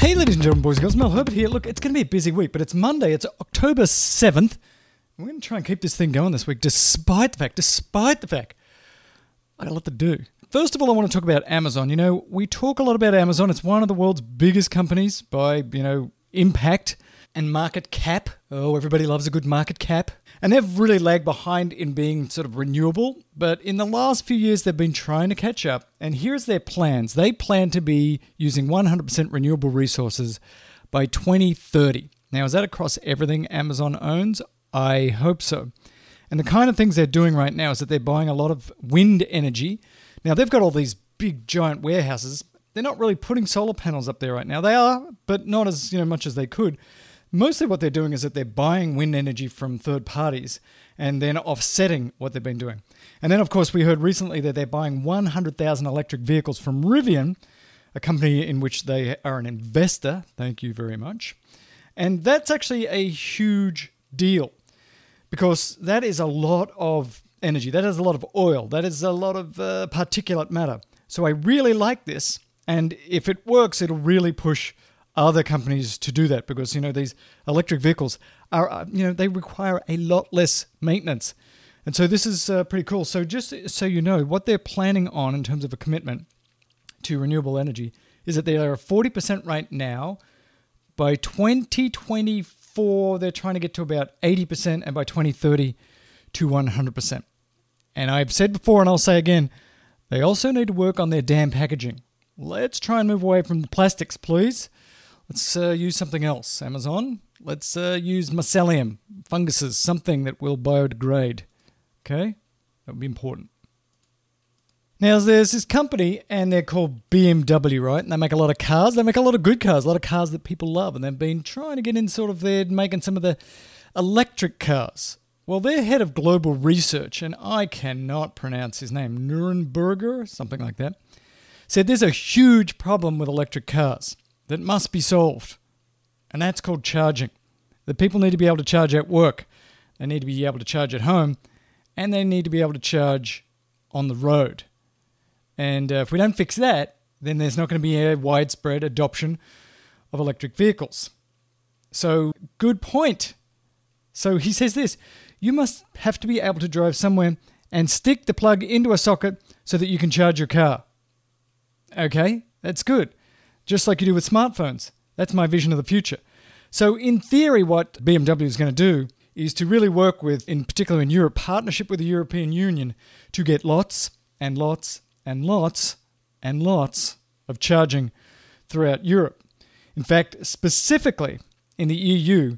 Hey, ladies and gentlemen, boys and girls, Mel Herbert here. Look, it's going to be a busy week, but it's Monday. It's October 7th. We're going to try and keep this thing going this week, despite the fact, despite the fact, I got a lot to do. First of all, I want to talk about Amazon. You know, we talk a lot about Amazon. It's one of the world's biggest companies by, you know, impact and market cap. Oh, everybody loves a good market cap. And they've really lagged behind in being sort of renewable, but in the last few years they've been trying to catch up. And here's their plans. They plan to be using 100% renewable resources by 2030. Now, is that across everything Amazon owns? I hope so. And the kind of things they're doing right now is that they're buying a lot of wind energy. Now, they've got all these big giant warehouses. They're not really putting solar panels up there right now. They are, but not as, you know, much as they could. Mostly what they're doing is that they're buying wind energy from third parties and then offsetting what they've been doing. And then, of course, we heard recently that they're buying 100,000 electric vehicles from Rivian, a company in which they are an investor. Thank you very much. And that's actually a huge deal because that is a lot of energy. That is a lot of oil. That is a lot of uh, particulate matter. So I really like this. And if it works, it'll really push other companies to do that because you know these electric vehicles are uh, you know they require a lot less maintenance. And so this is uh, pretty cool. So just so you know what they're planning on in terms of a commitment to renewable energy is that they are 40% right now. By 2024 they're trying to get to about 80% and by 2030 to 100% and i've said before and i'll say again they also need to work on their damn packaging. Let's try and move away from the plastics please Let's uh, use something else, Amazon. Let's uh, use mycelium, funguses, something that will biodegrade. Okay? That would be important. Now, there's this company, and they're called BMW, right? And they make a lot of cars. They make a lot of good cars, a lot of cars that people love. And they've been trying to get in sort of there, making some of the electric cars. Well, they're head of global research, and I cannot pronounce his name, Nuremberger, something like that, said there's a huge problem with electric cars that must be solved, and that's called charging. The people need to be able to charge at work, they need to be able to charge at home, and they need to be able to charge on the road. And uh, if we don't fix that, then there's not going to be a widespread adoption of electric vehicles. So, good point. So he says this you must have to be able to drive somewhere and stick the plug into a socket so that you can charge your car. Okay, that's good just like you do with smartphones. That's my vision of the future. So, in theory, what BMW is going to do is to really work with, in particular in Europe, partnership with the European Union to get lots and lots and lots and lots of charging throughout Europe. In fact, specifically in the EU,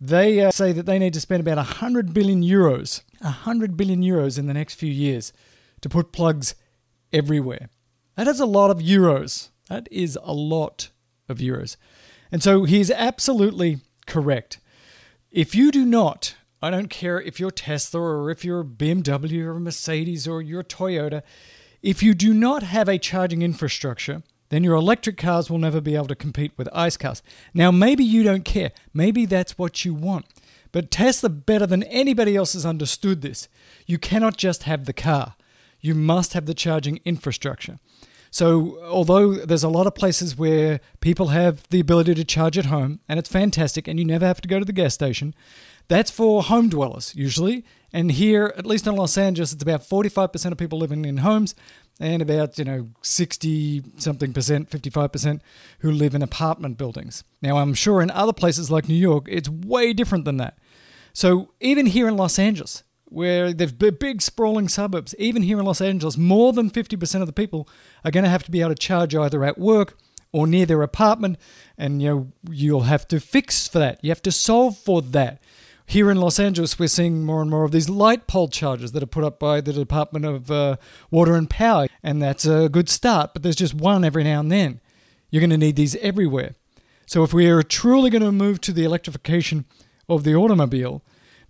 they uh, say that they need to spend about 100 billion euros, 100 billion euros in the next few years to put plugs everywhere. That is a lot of euros. That is a lot of euros. And so he's absolutely correct. If you do not, I don't care if you're Tesla or if you're BMW or Mercedes or you're Toyota, if you do not have a charging infrastructure, then your electric cars will never be able to compete with ICE cars. Now, maybe you don't care. Maybe that's what you want. But Tesla, better than anybody else, has understood this. You cannot just have the car, you must have the charging infrastructure. So, although there's a lot of places where people have the ability to charge at home, and it's fantastic, and you never have to go to the gas station, that's for home dwellers usually. And here, at least in Los Angeles, it's about 45% of people living in homes and about, you know, 60 something percent, 55% who live in apartment buildings. Now, I'm sure in other places like New York, it's way different than that. So, even here in Los Angeles, where there's big sprawling suburbs. Even here in Los Angeles, more than 50% of the people are going to have to be able to charge either at work or near their apartment, and you know you'll have to fix for that. You have to solve for that. Here in Los Angeles, we're seeing more and more of these light pole chargers that are put up by the Department of uh, Water and Power, and that's a good start. But there's just one every now and then. You're going to need these everywhere. So if we are truly going to move to the electrification of the automobile,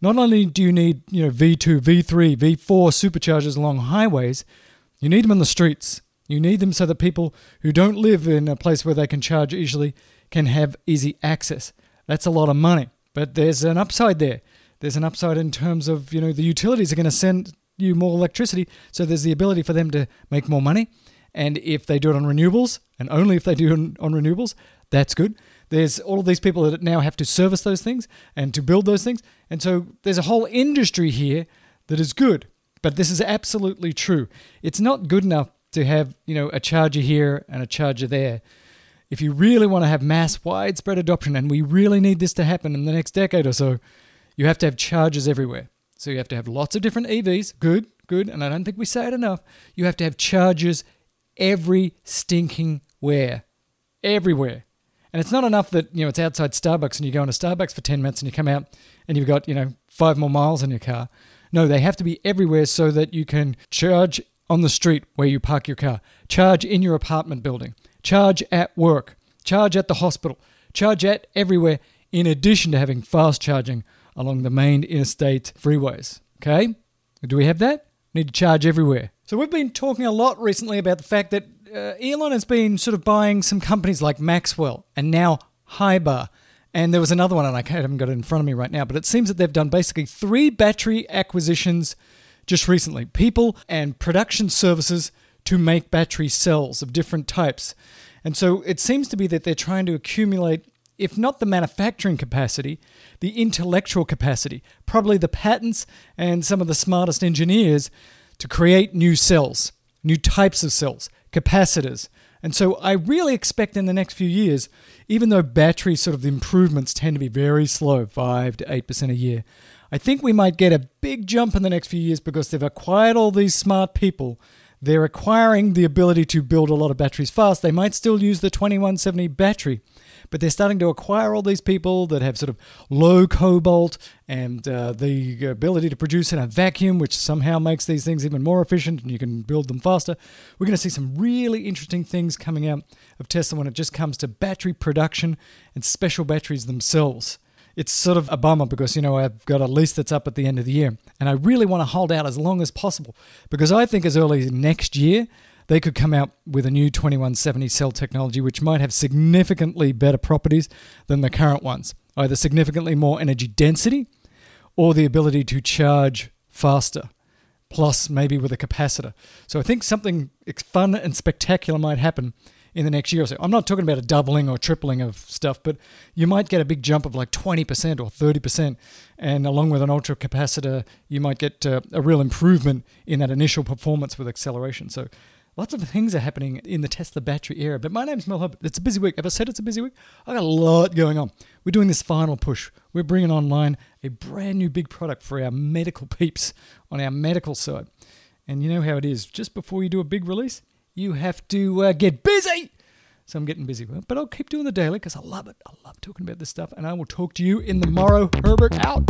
not only do you need, you know, V2, V3, V4 superchargers along highways, you need them in the streets. You need them so that people who don't live in a place where they can charge easily can have easy access. That's a lot of money, but there's an upside there. There's an upside in terms of, you know, the utilities are going to send you more electricity. So there's the ability for them to make more money. And if they do it on renewables, and only if they do it on renewables, that's good. There's all of these people that now have to service those things and to build those things. And so there's a whole industry here that is good. But this is absolutely true. It's not good enough to have, you know, a charger here and a charger there. If you really want to have mass widespread adoption, and we really need this to happen in the next decade or so, you have to have chargers everywhere. So you have to have lots of different EVs. Good, good. And I don't think we say it enough. You have to have chargers every stinking where. Everywhere. And it's not enough that, you know, it's outside Starbucks and you go into Starbucks for 10 minutes and you come out and you've got, you know, five more miles in your car. No, they have to be everywhere so that you can charge on the street where you park your car, charge in your apartment building, charge at work, charge at the hospital, charge at everywhere, in addition to having fast charging along the main interstate freeways. Okay? Do we have that? Need to charge everywhere. So we've been talking a lot recently about the fact that uh, Elon has been sort of buying some companies like Maxwell and now Hibar. And there was another one, and I haven't got it in front of me right now, but it seems that they've done basically three battery acquisitions just recently people and production services to make battery cells of different types. And so it seems to be that they're trying to accumulate, if not the manufacturing capacity, the intellectual capacity, probably the patents and some of the smartest engineers to create new cells, new types of cells, capacitors. And so I really expect in the next few years, even though battery sort of improvements tend to be very slow, 5 to 8% a year, I think we might get a big jump in the next few years because they've acquired all these smart people. They're acquiring the ability to build a lot of batteries fast. They might still use the 2170 battery, but they're starting to acquire all these people that have sort of low cobalt and uh, the ability to produce in a vacuum, which somehow makes these things even more efficient and you can build them faster. We're going to see some really interesting things coming out of Tesla when it just comes to battery production and special batteries themselves it's sort of a bummer because, you know, I've got a lease that's up at the end of the year and I really want to hold out as long as possible because I think as early as next year, they could come out with a new 2170 cell technology which might have significantly better properties than the current ones, either significantly more energy density or the ability to charge faster, plus maybe with a capacitor. So I think something fun and spectacular might happen in the next year or so. I'm not talking about a doubling or tripling of stuff, but you might get a big jump of like 20% or 30%. And along with an ultra capacitor, you might get uh, a real improvement in that initial performance with acceleration. So lots of things are happening in the Tesla battery era. But my name's Mel Herbert. It's a busy week. Have I said it's a busy week? I got a lot going on. We're doing this final push. We're bringing online a brand new big product for our medical peeps on our medical side. And you know how it is. Just before you do a big release, you have to uh, get busy. So I'm getting busy, but I'll keep doing the daily because I love it. I love talking about this stuff, and I will talk to you in the morrow. Herbert out.